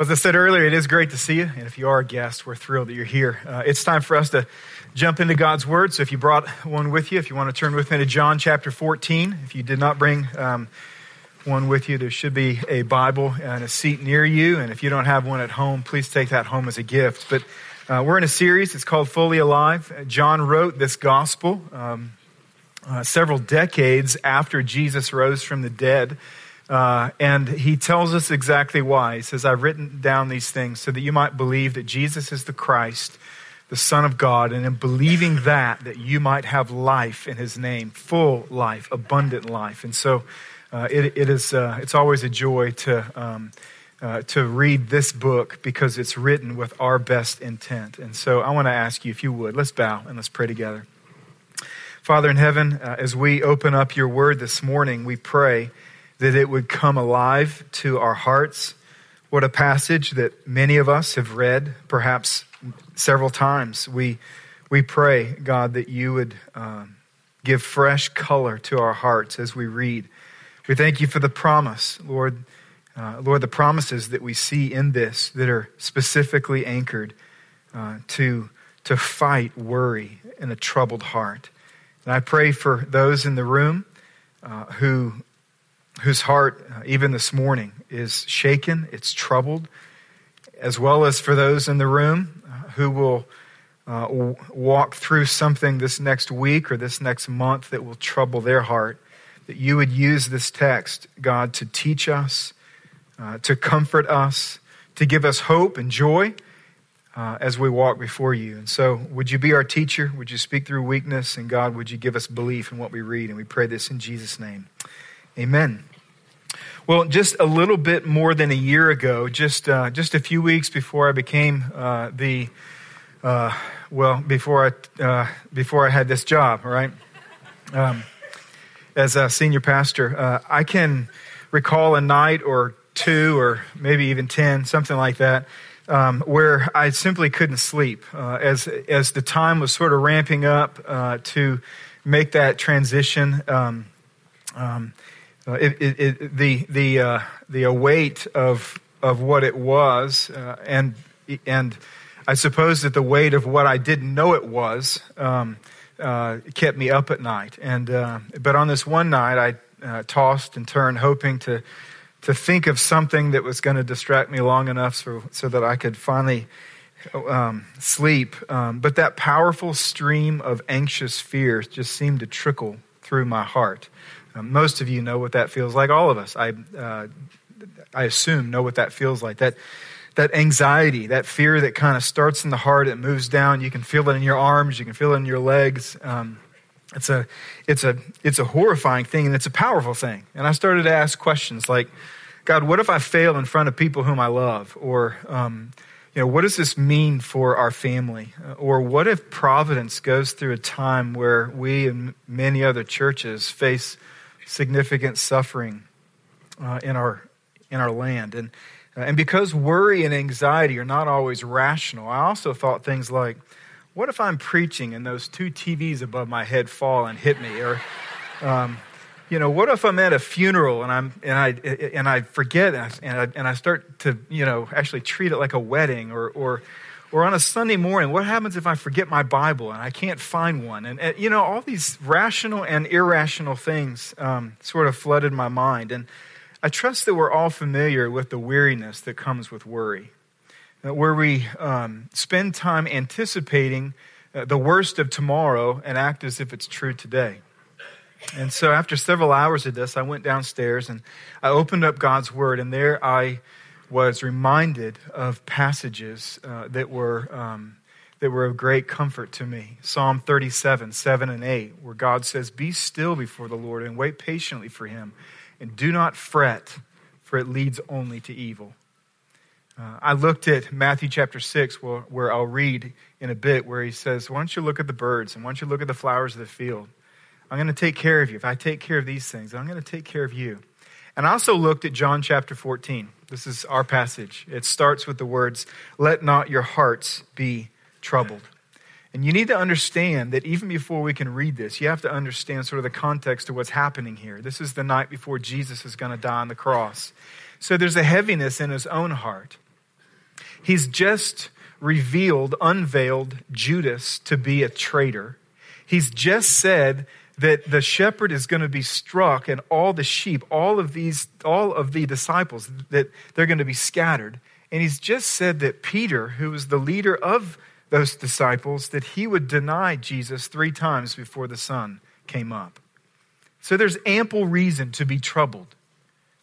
As I said earlier, it is great to see you. And if you are a guest, we're thrilled that you're here. Uh, it's time for us to jump into God's Word. So if you brought one with you, if you want to turn with me to John chapter 14, if you did not bring um, one with you, there should be a Bible and a seat near you. And if you don't have one at home, please take that home as a gift. But uh, we're in a series, it's called Fully Alive. John wrote this gospel um, uh, several decades after Jesus rose from the dead. Uh, and he tells us exactly why. He says, I've written down these things so that you might believe that Jesus is the Christ, the Son of God, and in believing that, that you might have life in his name, full life, abundant life. And so uh, it, it is, uh, it's always a joy to, um, uh, to read this book because it's written with our best intent. And so I want to ask you, if you would, let's bow and let's pray together. Father in heaven, uh, as we open up your word this morning, we pray that it would come alive to our hearts. What a passage that many of us have read, perhaps several times. We, we pray, God, that you would uh, give fresh color to our hearts as we read. We thank you for the promise, Lord. Uh, Lord, the promises that we see in this that are specifically anchored uh, to, to fight worry in a troubled heart. And I pray for those in the room uh, who whose heart, uh, even this morning, is shaken, it's troubled, as well as for those in the room uh, who will uh, walk through something this next week or this next month that will trouble their heart, that you would use this text, God, to teach us, uh, to comfort us, to give us hope and joy. Uh, as we walk before you. And so, would you be our teacher? Would you speak through weakness? And God, would you give us belief in what we read? And we pray this in Jesus' name. Amen. Well, just a little bit more than a year ago, just uh, just a few weeks before I became uh, the uh, well, before I uh, before I had this job, right? Um, as a senior pastor, uh, I can recall a night or two, or maybe even ten, something like that, um, where I simply couldn't sleep uh, as as the time was sort of ramping up to make that transition. Um, um, uh, it, it, it, the the uh, the weight of of what it was, uh, and and I suppose that the weight of what I didn't know it was um, uh, kept me up at night. And uh, but on this one night, I uh, tossed and turned, hoping to to think of something that was going to distract me long enough so so that I could finally. Um, sleep, um, but that powerful stream of anxious fears just seemed to trickle through my heart. Um, most of you know what that feels like. All of us, I, uh, I assume, know what that feels like. That, that anxiety, that fear that kind of starts in the heart, it moves down. You can feel it in your arms, you can feel it in your legs. Um, it's a, it's a, it's a horrifying thing, and it's a powerful thing. And I started to ask questions like, God, what if I fail in front of people whom I love? Or, um, you know, what does this mean for our family? Or what if Providence goes through a time where we and many other churches face significant suffering uh, in, our, in our land. And, uh, and because worry and anxiety are not always rational, I also thought things like, what if I'm preaching and those two TVs above my head fall and hit me? Or, um, you know, what if I'm at a funeral and I'm and I and I forget and I, and I start to you know actually treat it like a wedding or or or on a Sunday morning, what happens if I forget my Bible and I can't find one? And, and you know, all these rational and irrational things um, sort of flooded my mind. And I trust that we're all familiar with the weariness that comes with worry, where we um, spend time anticipating uh, the worst of tomorrow and act as if it's true today. And so, after several hours of this, I went downstairs and I opened up God's Word, and there I was reminded of passages uh, that were um, that were of great comfort to me. Psalm 37, 7 and 8, where God says, Be still before the Lord and wait patiently for him, and do not fret, for it leads only to evil. Uh, I looked at Matthew chapter 6, where, where I'll read in a bit, where he says, Why don't you look at the birds and why don't you look at the flowers of the field? I'm going to take care of you. If I take care of these things, I'm going to take care of you. And I also looked at John chapter 14. This is our passage. It starts with the words, Let not your hearts be troubled. And you need to understand that even before we can read this, you have to understand sort of the context of what's happening here. This is the night before Jesus is going to die on the cross. So there's a heaviness in his own heart. He's just revealed, unveiled Judas to be a traitor. He's just said that the shepherd is going to be struck and all the sheep, all of these, all of the disciples, that they're going to be scattered. And he's just said that Peter, who was the leader of those disciples, that he would deny Jesus three times before the sun came up. So there's ample reason to be troubled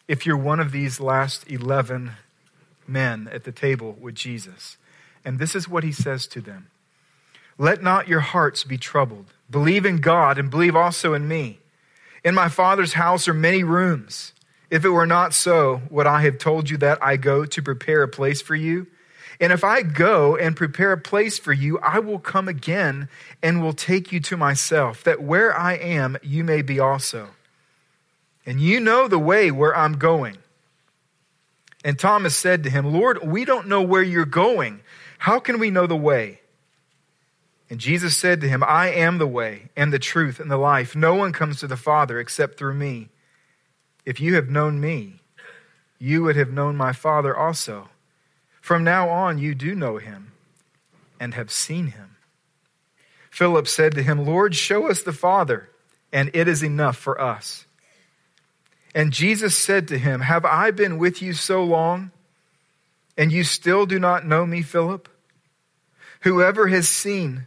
if you're one of these last 11 men at the table with Jesus. And this is what he says to them Let not your hearts be troubled. Believe in God and believe also in me. In my Father's house are many rooms. If it were not so, would I have told you that I go to prepare a place for you? And if I go and prepare a place for you, I will come again and will take you to myself, that where I am, you may be also. And you know the way where I'm going. And Thomas said to him, Lord, we don't know where you're going. How can we know the way? And Jesus said to him, I am the way and the truth and the life. No one comes to the Father except through me. If you have known me, you would have known my Father also. From now on, you do know him and have seen him. Philip said to him, Lord, show us the Father, and it is enough for us. And Jesus said to him, Have I been with you so long, and you still do not know me, Philip? Whoever has seen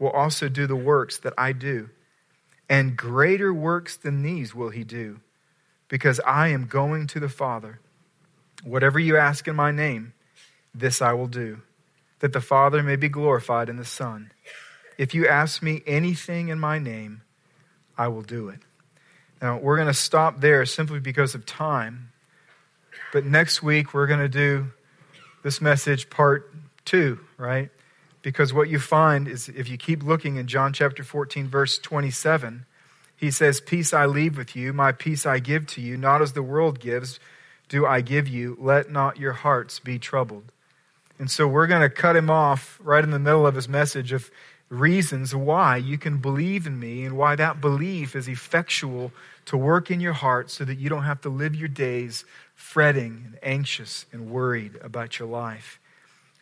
will also do the works that I do, and greater works than these will he do, because I am going to the Father. Whatever you ask in my name, this I will do, that the Father may be glorified in the Son. If you ask me anything in my name, I will do it. Now, we're going to stop there simply because of time. But next week, we're going to do this message part two, right? Because what you find is if you keep looking in John chapter 14, verse 27, he says, Peace I leave with you, my peace I give to you, not as the world gives, do I give you. Let not your hearts be troubled. And so we're going to cut him off right in the middle of his message of reasons why you can believe in me and why that belief is effectual to work in your heart so that you don't have to live your days fretting and anxious and worried about your life.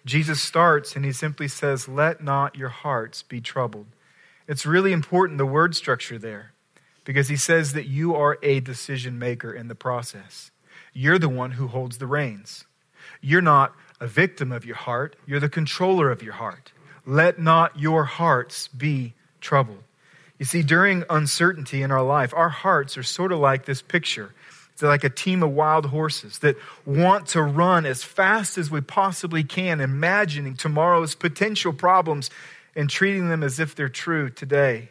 Jesus starts and he simply says, Let not your hearts be troubled. It's really important, the word structure there, because he says that you are a decision maker in the process. You're the one who holds the reins. You're not a victim of your heart, you're the controller of your heart. Let not your hearts be troubled. You see, during uncertainty in our life, our hearts are sort of like this picture. It's like a team of wild horses that want to run as fast as we possibly can, imagining tomorrow's potential problems and treating them as if they're true today.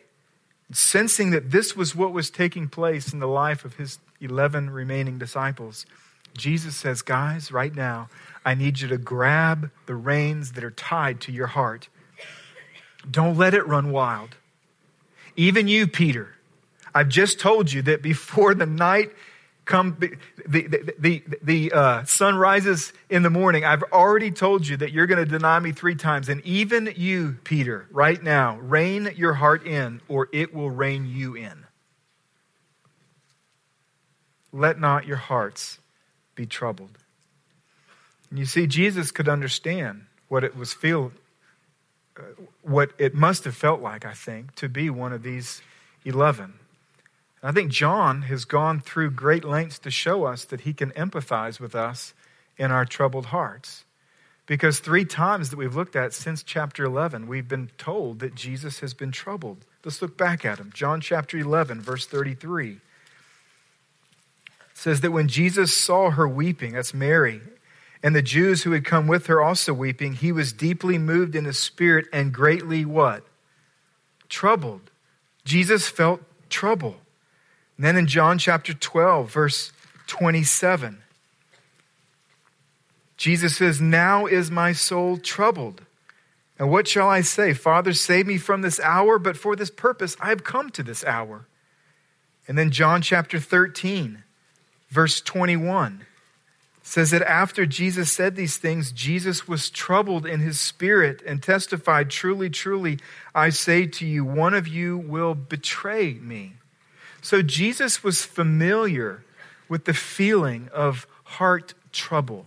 Sensing that this was what was taking place in the life of his 11 remaining disciples, Jesus says, Guys, right now, I need you to grab the reins that are tied to your heart. Don't let it run wild. Even you, Peter, I've just told you that before the night come the, the, the, the uh, sun rises in the morning. I've already told you that you're going to deny me three times. And even you peter right now rein your heart in or it will rein you in. Let not your hearts be troubled. And you see, Jesus could understand what it was feel, uh, what it must have felt like, I think, to be one of these 11. I think John has gone through great lengths to show us that he can empathize with us in our troubled hearts. Because three times that we've looked at since chapter 11, we've been told that Jesus has been troubled. Let's look back at him. John chapter 11, verse 33 says that when Jesus saw her weeping, that's Mary, and the Jews who had come with her also weeping, he was deeply moved in his spirit and greatly what? Troubled. Jesus felt trouble. And then in John chapter 12, verse 27, Jesus says, Now is my soul troubled. And what shall I say? Father, save me from this hour, but for this purpose I have come to this hour. And then John chapter 13, verse 21 says that after Jesus said these things, Jesus was troubled in his spirit and testified, Truly, truly, I say to you, one of you will betray me. So Jesus was familiar with the feeling of heart trouble.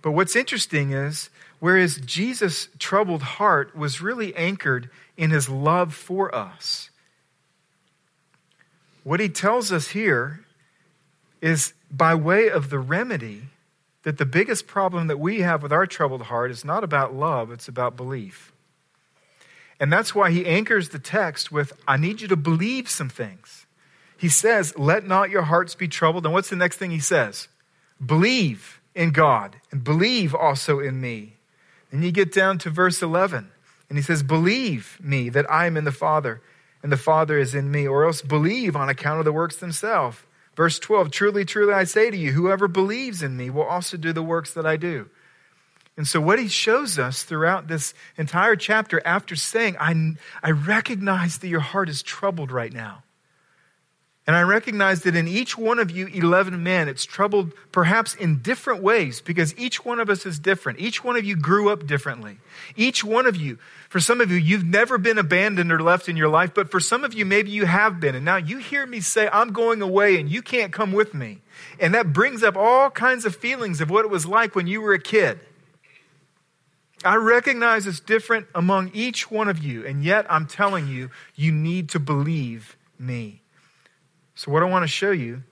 But what's interesting is, whereas Jesus' troubled heart was really anchored in his love for us, what he tells us here is by way of the remedy that the biggest problem that we have with our troubled heart is not about love, it's about belief. And that's why he anchors the text with, I need you to believe some things. He says, Let not your hearts be troubled. And what's the next thing he says? Believe in God and believe also in me. And you get down to verse 11, and he says, Believe me that I am in the Father, and the Father is in me, or else believe on account of the works themselves. Verse 12 Truly, truly, I say to you, whoever believes in me will also do the works that I do. And so, what he shows us throughout this entire chapter, after saying, I, I recognize that your heart is troubled right now. And I recognize that in each one of you 11 men, it's troubled perhaps in different ways because each one of us is different. Each one of you grew up differently. Each one of you, for some of you, you've never been abandoned or left in your life, but for some of you, maybe you have been. And now you hear me say, I'm going away and you can't come with me. And that brings up all kinds of feelings of what it was like when you were a kid. I recognize it's different among each one of you, and yet I'm telling you, you need to believe me. So, what I want to show you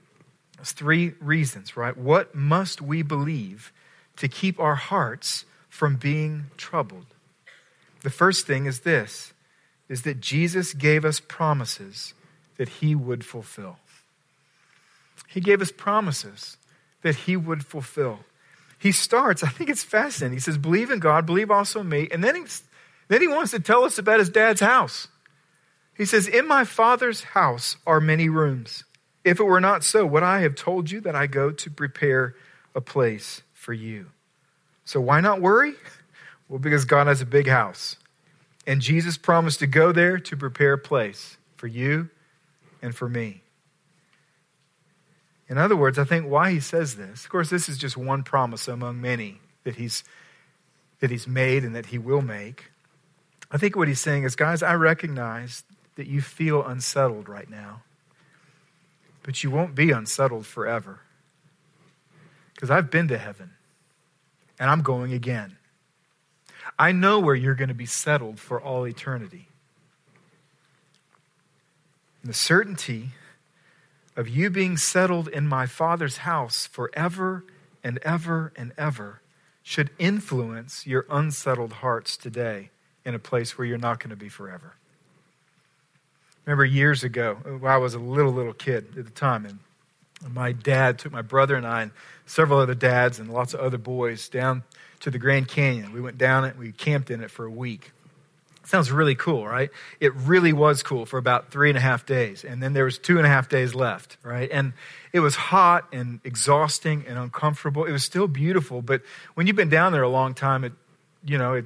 is three reasons, right? What must we believe to keep our hearts from being troubled? The first thing is this is that Jesus gave us promises that he would fulfill. He gave us promises that he would fulfill. He starts, I think it's fascinating. He says, Believe in God, believe also in me. And then, he then he wants to tell us about his dad's house. He says, In my Father's house are many rooms. If it were not so, would I have told you that I go to prepare a place for you? So why not worry? Well, because God has a big house. And Jesus promised to go there to prepare a place for you and for me. In other words, I think why he says this, of course, this is just one promise among many that he's, that he's made and that he will make. I think what he's saying is, guys, I recognize that you feel unsettled right now. But you won't be unsettled forever. Because I've been to heaven and I'm going again. I know where you're going to be settled for all eternity. And the certainty of you being settled in my Father's house forever and ever and ever should influence your unsettled hearts today in a place where you're not going to be forever remember years ago, I was a little, little kid at the time, and my dad took my brother and I and several other dads and lots of other boys down to the Grand Canyon. We went down it, we camped in it for a week. Sounds really cool, right? It really was cool for about three and a half days. And then there was two and a half days left, right? And it was hot and exhausting and uncomfortable. It was still beautiful, but when you've been down there a long time, it, you know, it,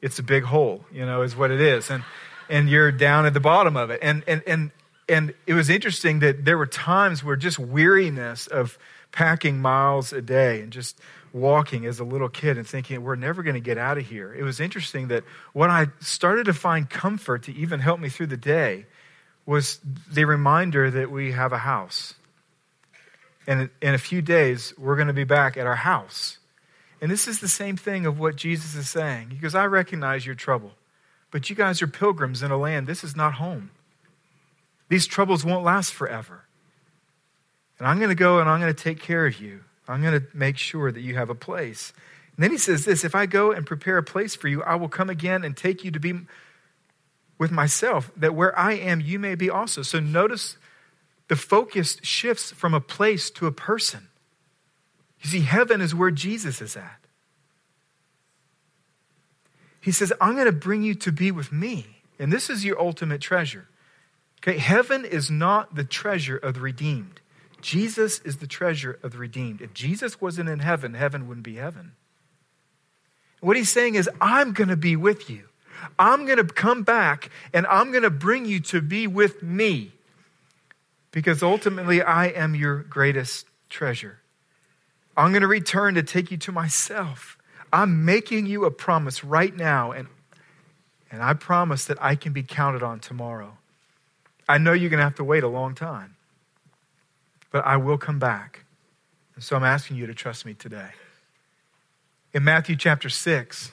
it's a big hole, you know, is what it is. And and you're down at the bottom of it. And, and, and, and it was interesting that there were times where just weariness of packing miles a day and just walking as a little kid and thinking, we're never going to get out of here. It was interesting that what I started to find comfort to even help me through the day was the reminder that we have a house. And in a few days, we're going to be back at our house. And this is the same thing of what Jesus is saying. He goes, I recognize your trouble. But you guys are pilgrims in a land. This is not home. These troubles won't last forever. And I'm going to go and I'm going to take care of you. I'm going to make sure that you have a place. And then he says this if I go and prepare a place for you, I will come again and take you to be with myself, that where I am, you may be also. So notice the focus shifts from a place to a person. You see, heaven is where Jesus is at. He says, I'm going to bring you to be with me. And this is your ultimate treasure. Okay, heaven is not the treasure of the redeemed. Jesus is the treasure of the redeemed. If Jesus wasn't in heaven, heaven wouldn't be heaven. What he's saying is, I'm going to be with you. I'm going to come back and I'm going to bring you to be with me because ultimately I am your greatest treasure. I'm going to return to take you to myself. I'm making you a promise right now, and, and I promise that I can be counted on tomorrow. I know you're going to have to wait a long time, but I will come back. And so I'm asking you to trust me today. In Matthew chapter 6,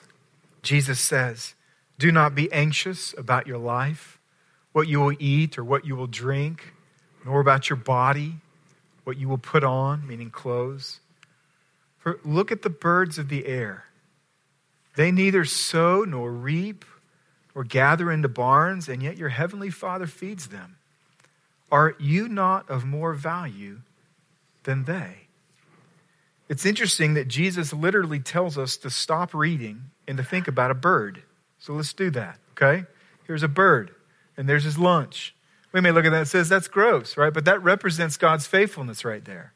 Jesus says, Do not be anxious about your life, what you will eat or what you will drink, nor about your body, what you will put on, meaning clothes. For look at the birds of the air. They neither sow nor reap or gather into barns, and yet your heavenly Father feeds them. Are you not of more value than they? It's interesting that Jesus literally tells us to stop reading and to think about a bird. So let's do that, okay? Here's a bird, and there's his lunch. We may look at that and says that's gross, right? But that represents God's faithfulness right there.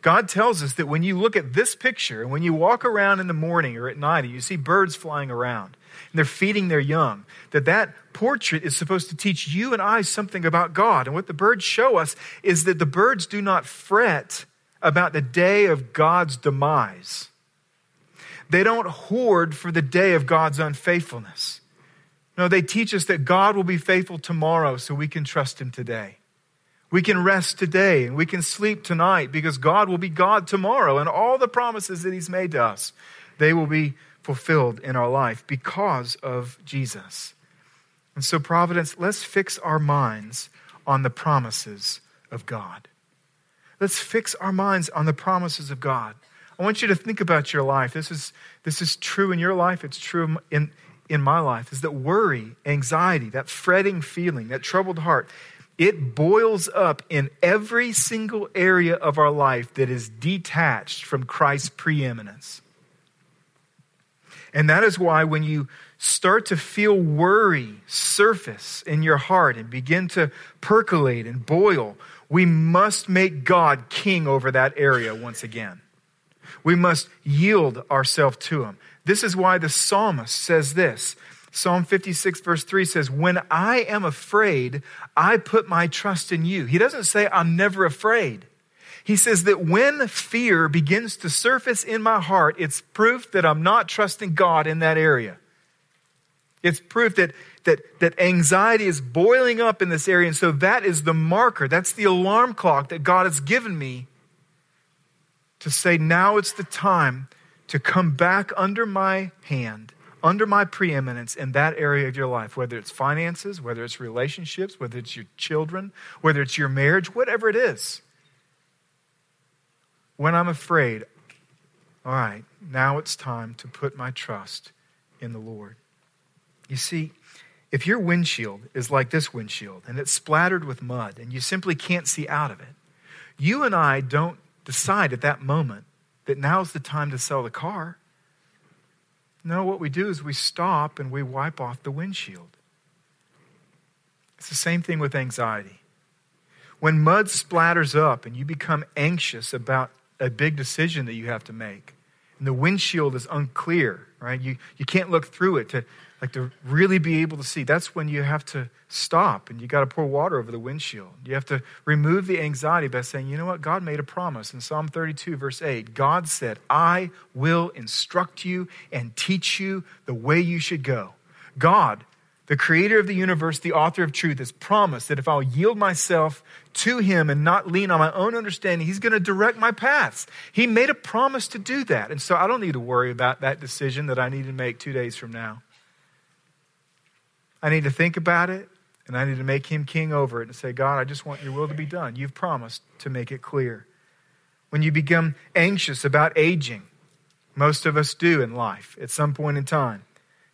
God tells us that when you look at this picture and when you walk around in the morning or at night and you see birds flying around and they're feeding their young, that that portrait is supposed to teach you and I something about God. And what the birds show us is that the birds do not fret about the day of God's demise. They don't hoard for the day of God's unfaithfulness. No, they teach us that God will be faithful tomorrow so we can trust Him today. We can rest today and we can sleep tonight because God will be God tomorrow and all the promises that He's made to us, they will be fulfilled in our life because of Jesus. And so, Providence, let's fix our minds on the promises of God. Let's fix our minds on the promises of God. I want you to think about your life. This is, this is true in your life, it's true in, in my life. Is that worry, anxiety, that fretting feeling, that troubled heart, it boils up in every single area of our life that is detached from Christ's preeminence. And that is why when you start to feel worry surface in your heart and begin to percolate and boil, we must make God king over that area once again. We must yield ourselves to him. This is why the psalmist says this. Psalm 56, verse 3 says, When I am afraid, I put my trust in you. He doesn't say, I'm never afraid. He says that when fear begins to surface in my heart, it's proof that I'm not trusting God in that area. It's proof that, that, that anxiety is boiling up in this area. And so that is the marker, that's the alarm clock that God has given me to say, now it's the time to come back under my hand, under my preeminence in that area of your life, whether it's finances, whether it's relationships, whether it's your children, whether it's your marriage, whatever it is. When I'm afraid, all right, now it's time to put my trust in the Lord. You see, if your windshield is like this windshield and it's splattered with mud and you simply can't see out of it, you and I don't decide at that moment that now's the time to sell the car. No, what we do is we stop and we wipe off the windshield. It's the same thing with anxiety. When mud splatters up and you become anxious about a big decision that you have to make, and the windshield is unclear, right? You, you can't look through it to, like to really be able to see, that's when you have to stop and you got to pour water over the windshield. You have to remove the anxiety by saying, you know what? God made a promise in Psalm 32, verse 8. God said, I will instruct you and teach you the way you should go. God, the creator of the universe, the author of truth, has promised that if I'll yield myself to him and not lean on my own understanding, he's going to direct my paths. He made a promise to do that. And so I don't need to worry about that decision that I need to make two days from now. I need to think about it, and I need to make him king over it and say, God, I just want your will to be done. You've promised to make it clear. When you become anxious about aging, most of us do in life at some point in time,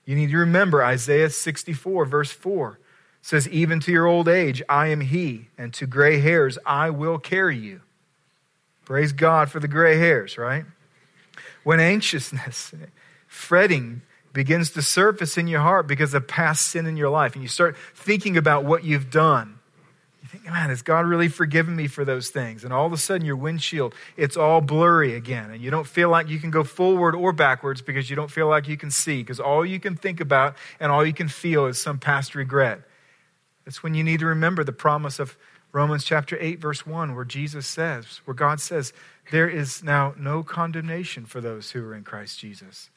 you need to remember Isaiah 64, verse 4 says, Even to your old age, I am he, and to gray hairs, I will carry you. Praise God for the gray hairs, right? When anxiousness, fretting, begins to surface in your heart because of past sin in your life, and you start thinking about what you've done, You think, man, has God really forgiven me for those things? And all of a sudden, your windshield, it's all blurry again. And you don't feel like you can go forward or backwards because you don't feel like you can see, because all you can think about and all you can feel is some past regret. That's when you need to remember the promise of Romans chapter 8, verse 1, where Jesus says, where God says, there is now no condemnation for those who are in Christ Jesus.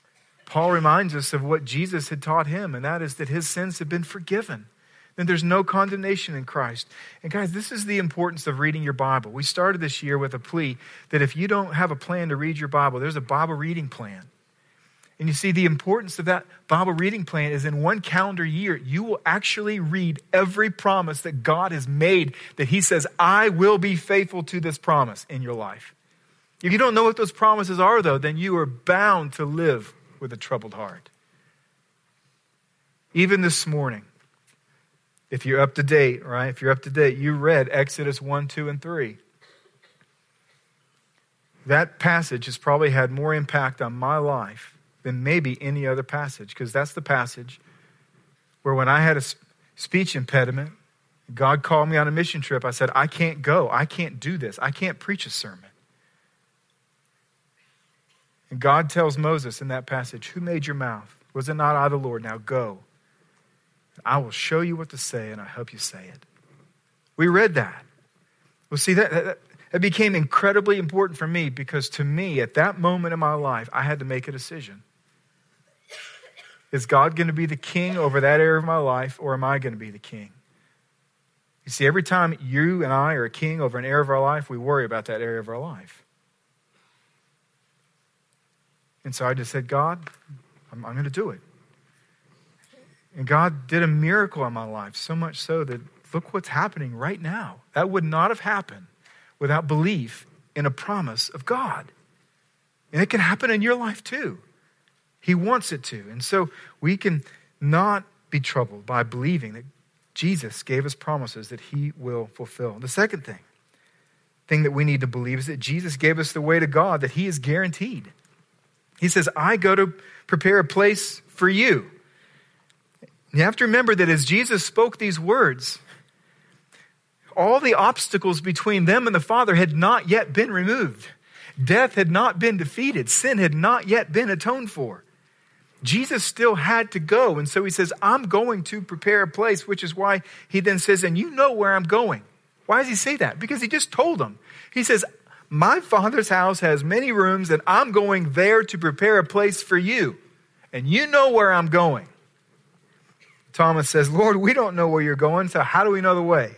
Paul reminds us of what Jesus had taught him, and that is that his sins have been forgiven then there's no condemnation in Christ. And guys, this is the importance of reading your Bible. We started this year with a plea that if you don't have a plan to read your Bible, there's a Bible reading plan. And you see, the importance of that Bible reading plan is in one calendar year, you will actually read every promise that God has made that He says, I will be faithful to this promise in your life. If you don't know what those promises are, though, then you are bound to live with a troubled heart. Even this morning, if you're up to date, right? If you're up to date, you read Exodus 1, 2, and 3. That passage has probably had more impact on my life than maybe any other passage, because that's the passage where when I had a speech impediment, God called me on a mission trip. I said, I can't go. I can't do this. I can't preach a sermon. And God tells Moses in that passage, Who made your mouth? Was it not I, the Lord? Now go. I will show you what to say and I help you say it. We read that. Well, see, that, that, that became incredibly important for me because to me, at that moment in my life, I had to make a decision. Is God going to be the king over that area of my life, or am I going to be the king? You see, every time you and I are a king over an area of our life, we worry about that area of our life. And so I just said, God, I'm, I'm going to do it. And God did a miracle in my life, so much so that look what's happening right now. That would not have happened without belief in a promise of God. And it can happen in your life too. He wants it to. And so we can not be troubled by believing that Jesus gave us promises that he will fulfill. The second thing, thing that we need to believe is that Jesus gave us the way to God that he is guaranteed. He says, I go to prepare a place for you. You have to remember that as Jesus spoke these words, all the obstacles between them and the Father had not yet been removed. Death had not been defeated. Sin had not yet been atoned for. Jesus still had to go. And so he says, I'm going to prepare a place, which is why he then says, and you know where I'm going. Why does he say that? Because he just told them. He says, My father's house has many rooms, and I'm going there to prepare a place for you. And you know where I'm going. Thomas says, Lord, we don't know where you're going, so how do we know the way?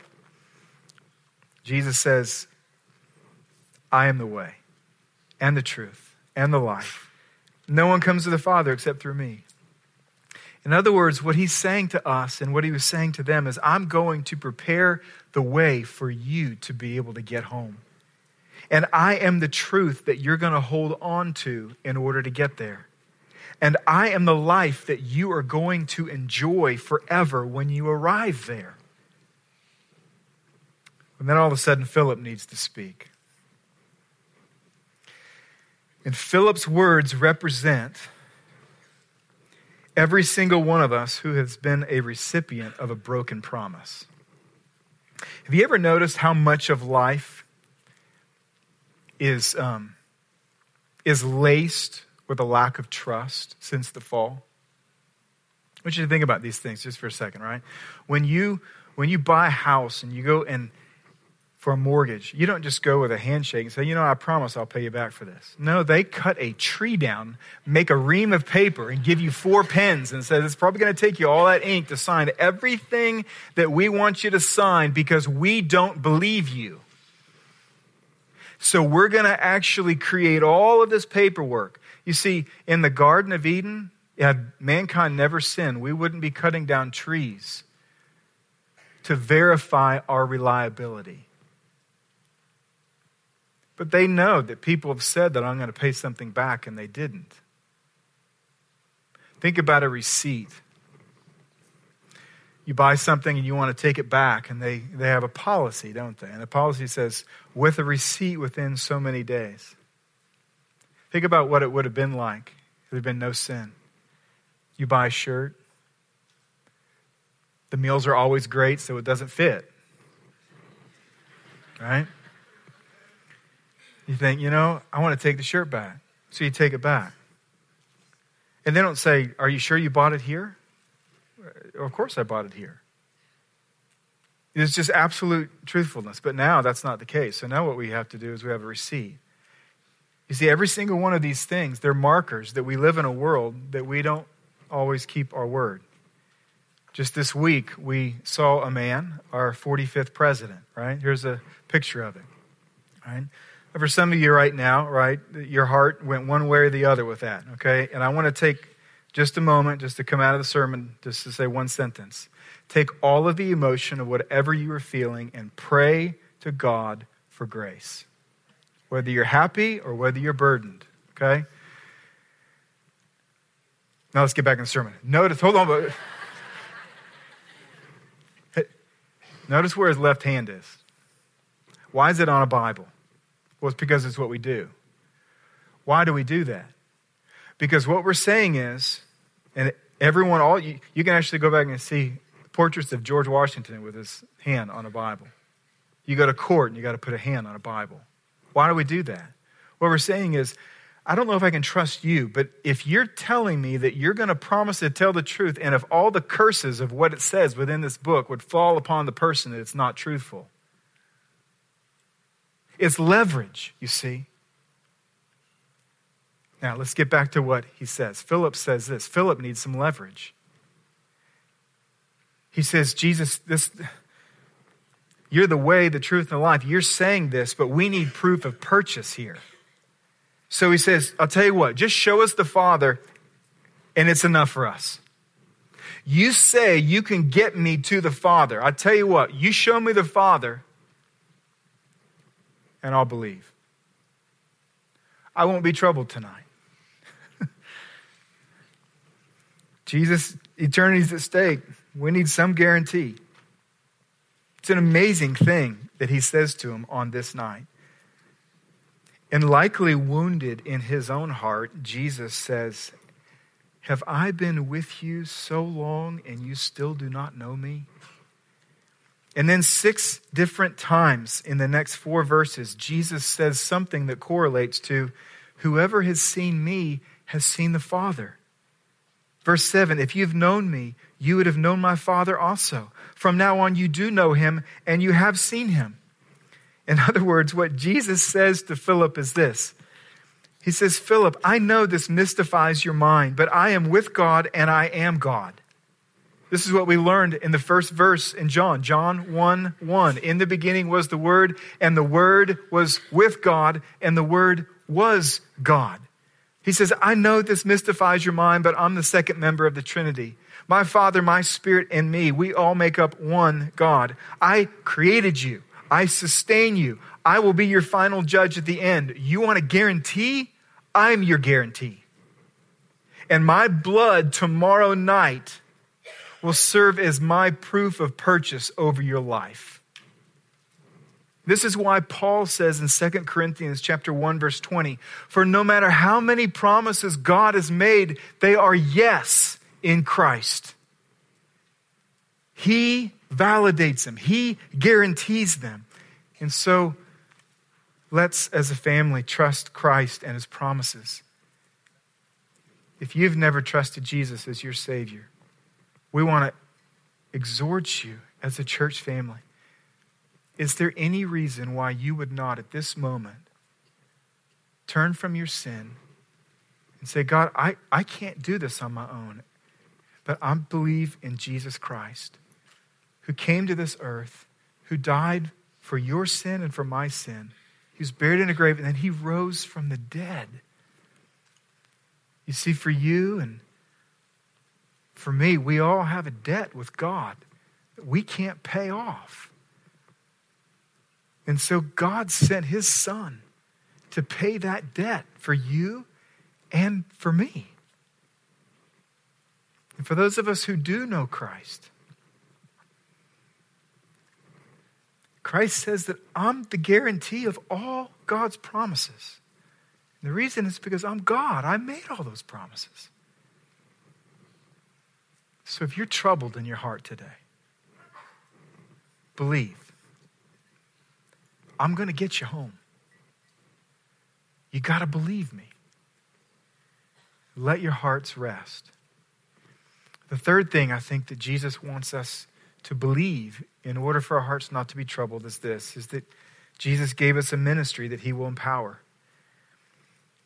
Jesus says, I am the way and the truth and the life. No one comes to the Father except through me. In other words, what he's saying to us and what he was saying to them is, I'm going to prepare the way for you to be able to get home. And I am the truth that you're going to hold on to in order to get there. And I am the life that you are going to enjoy forever when you arrive there. And then all of a sudden, Philip needs to speak. And Philip's words represent every single one of us who has been a recipient of a broken promise. Have you ever noticed how much of life is, um, is laced with a lack of trust since the fall? I want you to think about these things just for a second, right? When you when you buy a house and you go and for a mortgage, you don't just go with a handshake and say, you know, I promise I'll pay you back for this. No, they cut a tree down, make a ream of paper, and give you four pens and says it's probably going to take you all that ink to sign everything that we want you to sign because we don't believe you. So we're going to actually create all of this paperwork you see, in the Garden of Eden, had mankind never sinned, we wouldn't be cutting down trees to verify our reliability. But they know that people have said that I'm going to pay something back, and they didn't. Think about a receipt. You buy something and you want to take it back, and they, they have a policy, don't they? And the policy says, with a receipt within so many days. Think about what it would have been like if there had been no sin. You buy a shirt, the meals are always great, so it doesn't fit. right? You think, you know, I want to take the shirt back. So you take it back. And they don't say, Are you sure you bought it here? Of course I bought it here. It's just absolute truthfulness. But now that's not the case. So now what we have to do is we have a receipt. You see, every single one of these things, they're markers that we live in a world that we don't always keep our word. Just this week, we saw a man, our 45th president, right? Here's a picture of it, right? For some of you right now, right, your heart went one way or the other with that, okay? And I want to take just a moment just to come out of the sermon, just to say one sentence. Take all of the emotion of whatever you are feeling and pray to God for grace, whether you're happy or whether you're burdened, okay? Now let's get back in the sermon. Notice, hold on. but. Notice where his left hand is. Why is it on a Bible? Well, it's because it's what we do. Why do we do that? Because what we're saying is, and everyone, all you, you can actually go back and see portraits of George Washington with his hand on a Bible. You go to court and you got to put a hand on a Bible. Why do we do that? What we're saying is, I don't know if I can trust you, but if you're telling me that you're going to promise to tell the truth, and if all the curses of what it says within this book would fall upon the person that it's not truthful, it's leverage, you see. Now, let's get back to what he says. Philip says this Philip needs some leverage. He says, Jesus, this, you're the way, the truth, and the life. You're saying this, but we need proof of purchase here. So he says, I'll tell you what, just show us the Father, and it's enough for us. You say you can get me to the Father. I tell you what, you show me the Father, and I'll believe. I won't be troubled tonight. Jesus, eternity's at stake. We need some guarantee. It's an amazing thing that he says to him on this night. And likely wounded in his own heart, Jesus says, Have I been with you so long and you still do not know me? And then, six different times in the next four verses, Jesus says something that correlates to whoever has seen me has seen the Father. Verse 7 If you've known me, you would have known my Father also. From now on, you do know him and you have seen him. In other words, what Jesus says to Philip is this He says, Philip, I know this mystifies your mind, but I am with God and I am God. This is what we learned in the first verse in John, John 1 1. In the beginning was the Word, and the Word was with God, and the Word was God. He says, I know this mystifies your mind, but I'm the second member of the Trinity. My Father, my Spirit, and me, we all make up one God. I created you. I sustain you. I will be your final judge at the end. You want a guarantee? I'm your guarantee. And my blood tomorrow night will serve as my proof of purchase over your life. This is why Paul says in 2 Corinthians chapter 1 verse 20, for no matter how many promises God has made, they are yes in Christ. He validates them. He guarantees them. And so let's as a family trust Christ and his promises. If you've never trusted Jesus as your savior, we want to exhort you as a church family is there any reason why you would not, at this moment, turn from your sin and say, God, I, I can't do this on my own, but I believe in Jesus Christ, who came to this earth, who died for your sin and for my sin. He was buried in a grave, and then he rose from the dead. You see, for you and for me, we all have a debt with God that we can't pay off. And so God sent his son to pay that debt for you and for me. And for those of us who do know Christ, Christ says that I'm the guarantee of all God's promises. And the reason is because I'm God. I made all those promises. So if you're troubled in your heart today, believe I'm going to get you home. You got to believe me. Let your hearts rest. The third thing I think that Jesus wants us to believe in order for our hearts not to be troubled is this is that Jesus gave us a ministry that he will empower.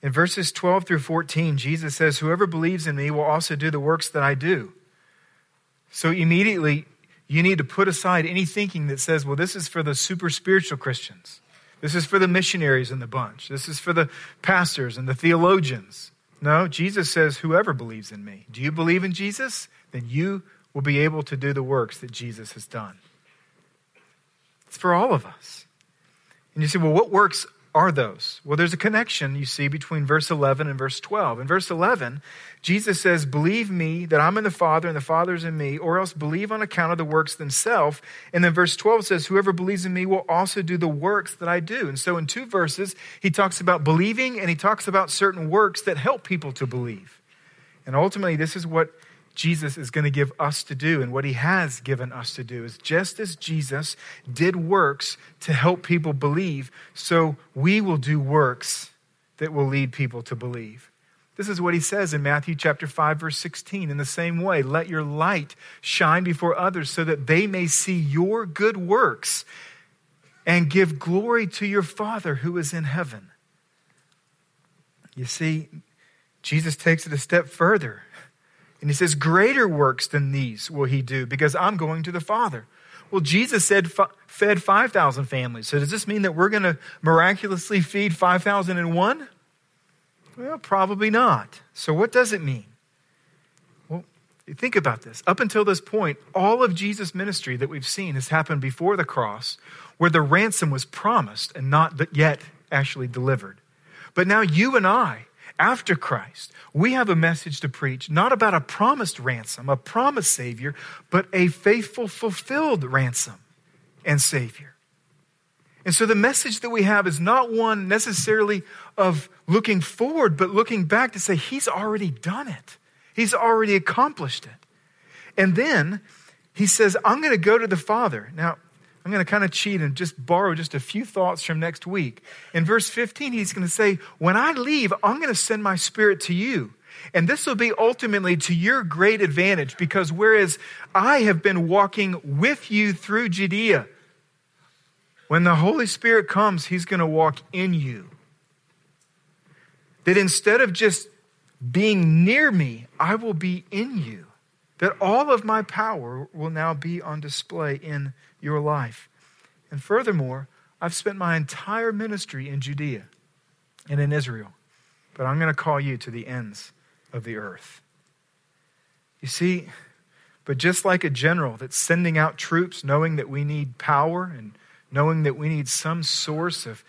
In verses 12 through 14, Jesus says, Whoever believes in me will also do the works that I do. So immediately, you need to put aside any thinking that says, well, this is for the super spiritual Christians. This is for the missionaries in the bunch. This is for the pastors and the theologians. No, Jesus says, whoever believes in me. Do you believe in Jesus? Then you will be able to do the works that Jesus has done. It's for all of us. And you say, well, what works are those? Well, there's a connection you see between verse 11 and verse 12. In verse 11, Jesus says, Believe me that I'm in the Father and the Father's in me, or else believe on account of the works themselves. And then verse 12 says, Whoever believes in me will also do the works that I do. And so in two verses, he talks about believing and he talks about certain works that help people to believe. And ultimately, this is what Jesus is going to give us to do and what he has given us to do is just as Jesus did works to help people believe, so we will do works that will lead people to believe. This is what he says in Matthew chapter 5 verse 16 in the same way let your light shine before others so that they may see your good works and give glory to your father who is in heaven. You see Jesus takes it a step further and he says, Greater works than these will he do because I'm going to the Father. Well, Jesus said fed 5,000 families. So does this mean that we're going to miraculously feed 5,001? Well, probably not. So what does it mean? Well, think about this. Up until this point, all of Jesus' ministry that we've seen has happened before the cross, where the ransom was promised and not yet actually delivered. But now you and I, after Christ, we have a message to preach, not about a promised ransom, a promised Savior, but a faithful, fulfilled ransom and Savior. And so the message that we have is not one necessarily of looking forward, but looking back to say, He's already done it, He's already accomplished it. And then He says, I'm going to go to the Father. Now, I'm going to kind of cheat and just borrow just a few thoughts from next week. In verse 15, he's going to say, When I leave, I'm going to send my spirit to you. And this will be ultimately to your great advantage because whereas I have been walking with you through Judea, when the Holy Spirit comes, he's going to walk in you. That instead of just being near me, I will be in you. That all of my power will now be on display in your life. And furthermore, I've spent my entire ministry in Judea and in Israel, but I'm going to call you to the ends of the earth. You see, but just like a general that's sending out troops knowing that we need power and knowing that we need some source of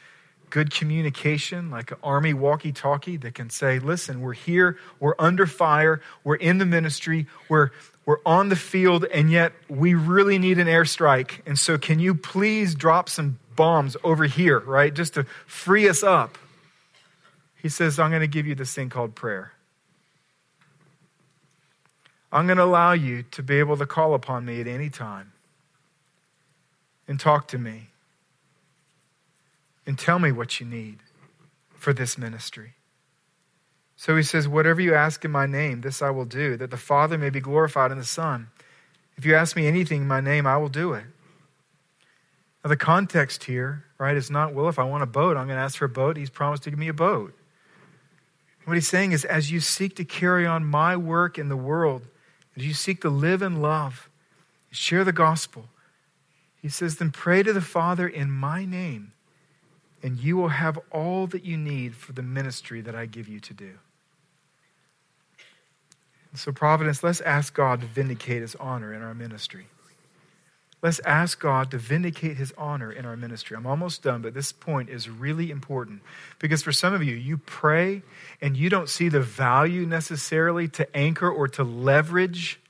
good communication, like an army walkie talkie that can say, listen, we're here, we're under fire, we're in the ministry, we're we're on the field, and yet we really need an airstrike. And so, can you please drop some bombs over here, right? Just to free us up. He says, I'm going to give you this thing called prayer. I'm going to allow you to be able to call upon me at any time and talk to me and tell me what you need for this ministry. So he says, Whatever you ask in my name, this I will do, that the Father may be glorified in the Son. If you ask me anything in my name, I will do it. Now, the context here, right, is not, well, if I want a boat, I'm going to ask for a boat. He's promised to give me a boat. What he's saying is, as you seek to carry on my work in the world, as you seek to live in love, share the gospel, he says, then pray to the Father in my name, and you will have all that you need for the ministry that I give you to do. So, Providence, let's ask God to vindicate his honor in our ministry. Let's ask God to vindicate his honor in our ministry. I'm almost done, but this point is really important because for some of you, you pray and you don't see the value necessarily to anchor or to leverage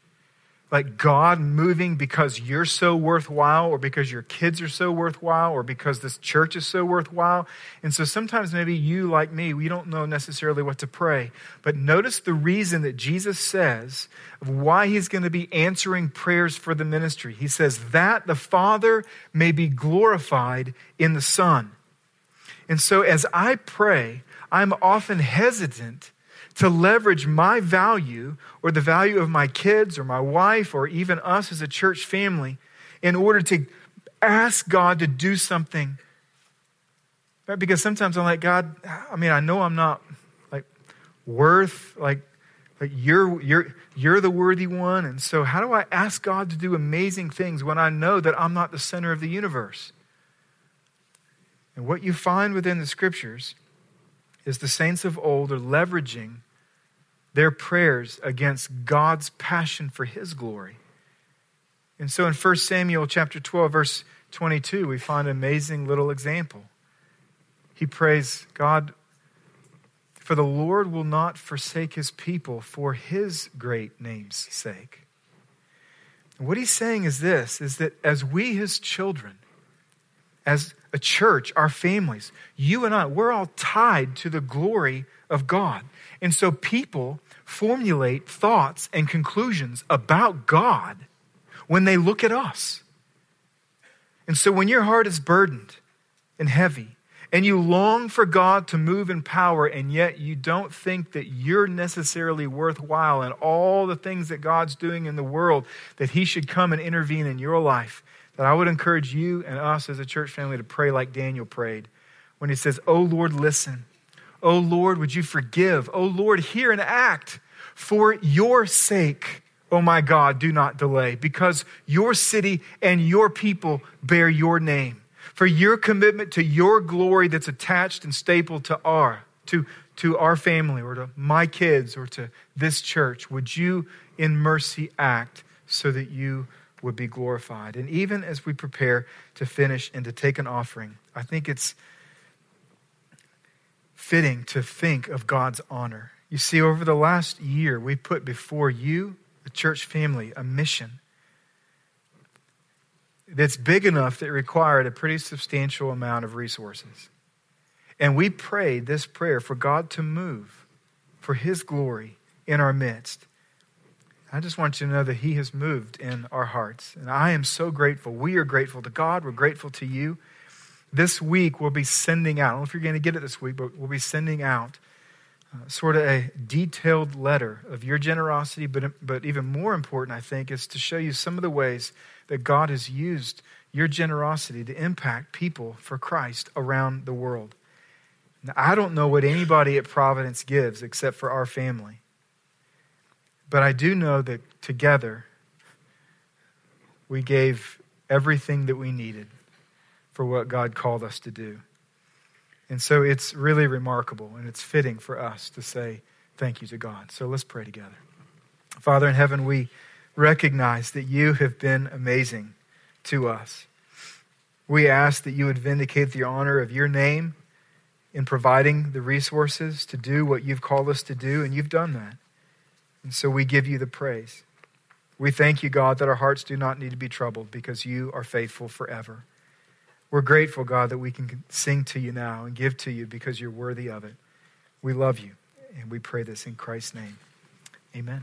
like God moving because you're so worthwhile or because your kids are so worthwhile or because this church is so worthwhile. And so sometimes maybe you, like me, we don't know necessarily what to pray. But notice the reason that Jesus says of why he's going to be answering prayers for the ministry. He says, that the Father may be glorified in the Son. And so as I pray, I'm often hesitant to leverage my value or the value of my kids or my wife or even us as a church family in order to ask God to do something. Right? Because sometimes I'm like, God, I mean, I know I'm not like worth like like you're you're you're the worthy one. And so how do I ask God to do amazing things when I know that I'm not the center of the universe? And what you find within the scriptures is the saints of old are leveraging their prayers against God's passion for his glory. And so in 1 Samuel chapter 12 verse 22 we find an amazing little example. He prays, God, for the Lord will not forsake his people for his great name's sake. What he's saying is this is that as we his children as a church, our families, you and I, we're all tied to the glory of God. And so people formulate thoughts and conclusions about God when they look at us. And so when your heart is burdened and heavy, and you long for God to move in power, and yet you don't think that you're necessarily worthwhile and all the things that God's doing in the world, that He should come and intervene in your life, that I would encourage you and us as a church family to pray like Daniel prayed when he says, Oh Lord, listen. Oh Lord, would you forgive? Oh Lord, hear and act. For your sake, oh my God, do not delay, because your city and your people bear your name. For your commitment to your glory that's attached and stapled to our, to, to our family or to my kids or to this church, would you in mercy act so that you would be glorified. And even as we prepare to finish and to take an offering, I think it's fitting to think of God's honor. You see, over the last year, we put before you, the church family, a mission that's big enough that required a pretty substantial amount of resources. And we prayed this prayer for God to move for His glory in our midst. I just want you to know that He has moved in our hearts. And I am so grateful. We are grateful to God. We're grateful to you. This week, we'll be sending out, I don't know if you're going to get it this week, but we'll be sending out uh, sort of a detailed letter of your generosity. But, but even more important, I think, is to show you some of the ways that God has used your generosity to impact people for Christ around the world. Now, I don't know what anybody at Providence gives except for our family. But I do know that together we gave everything that we needed for what God called us to do. And so it's really remarkable and it's fitting for us to say thank you to God. So let's pray together. Father in heaven, we recognize that you have been amazing to us. We ask that you would vindicate the honor of your name in providing the resources to do what you've called us to do, and you've done that. And so we give you the praise. We thank you, God, that our hearts do not need to be troubled because you are faithful forever. We're grateful, God, that we can sing to you now and give to you because you're worthy of it. We love you, and we pray this in Christ's name. Amen.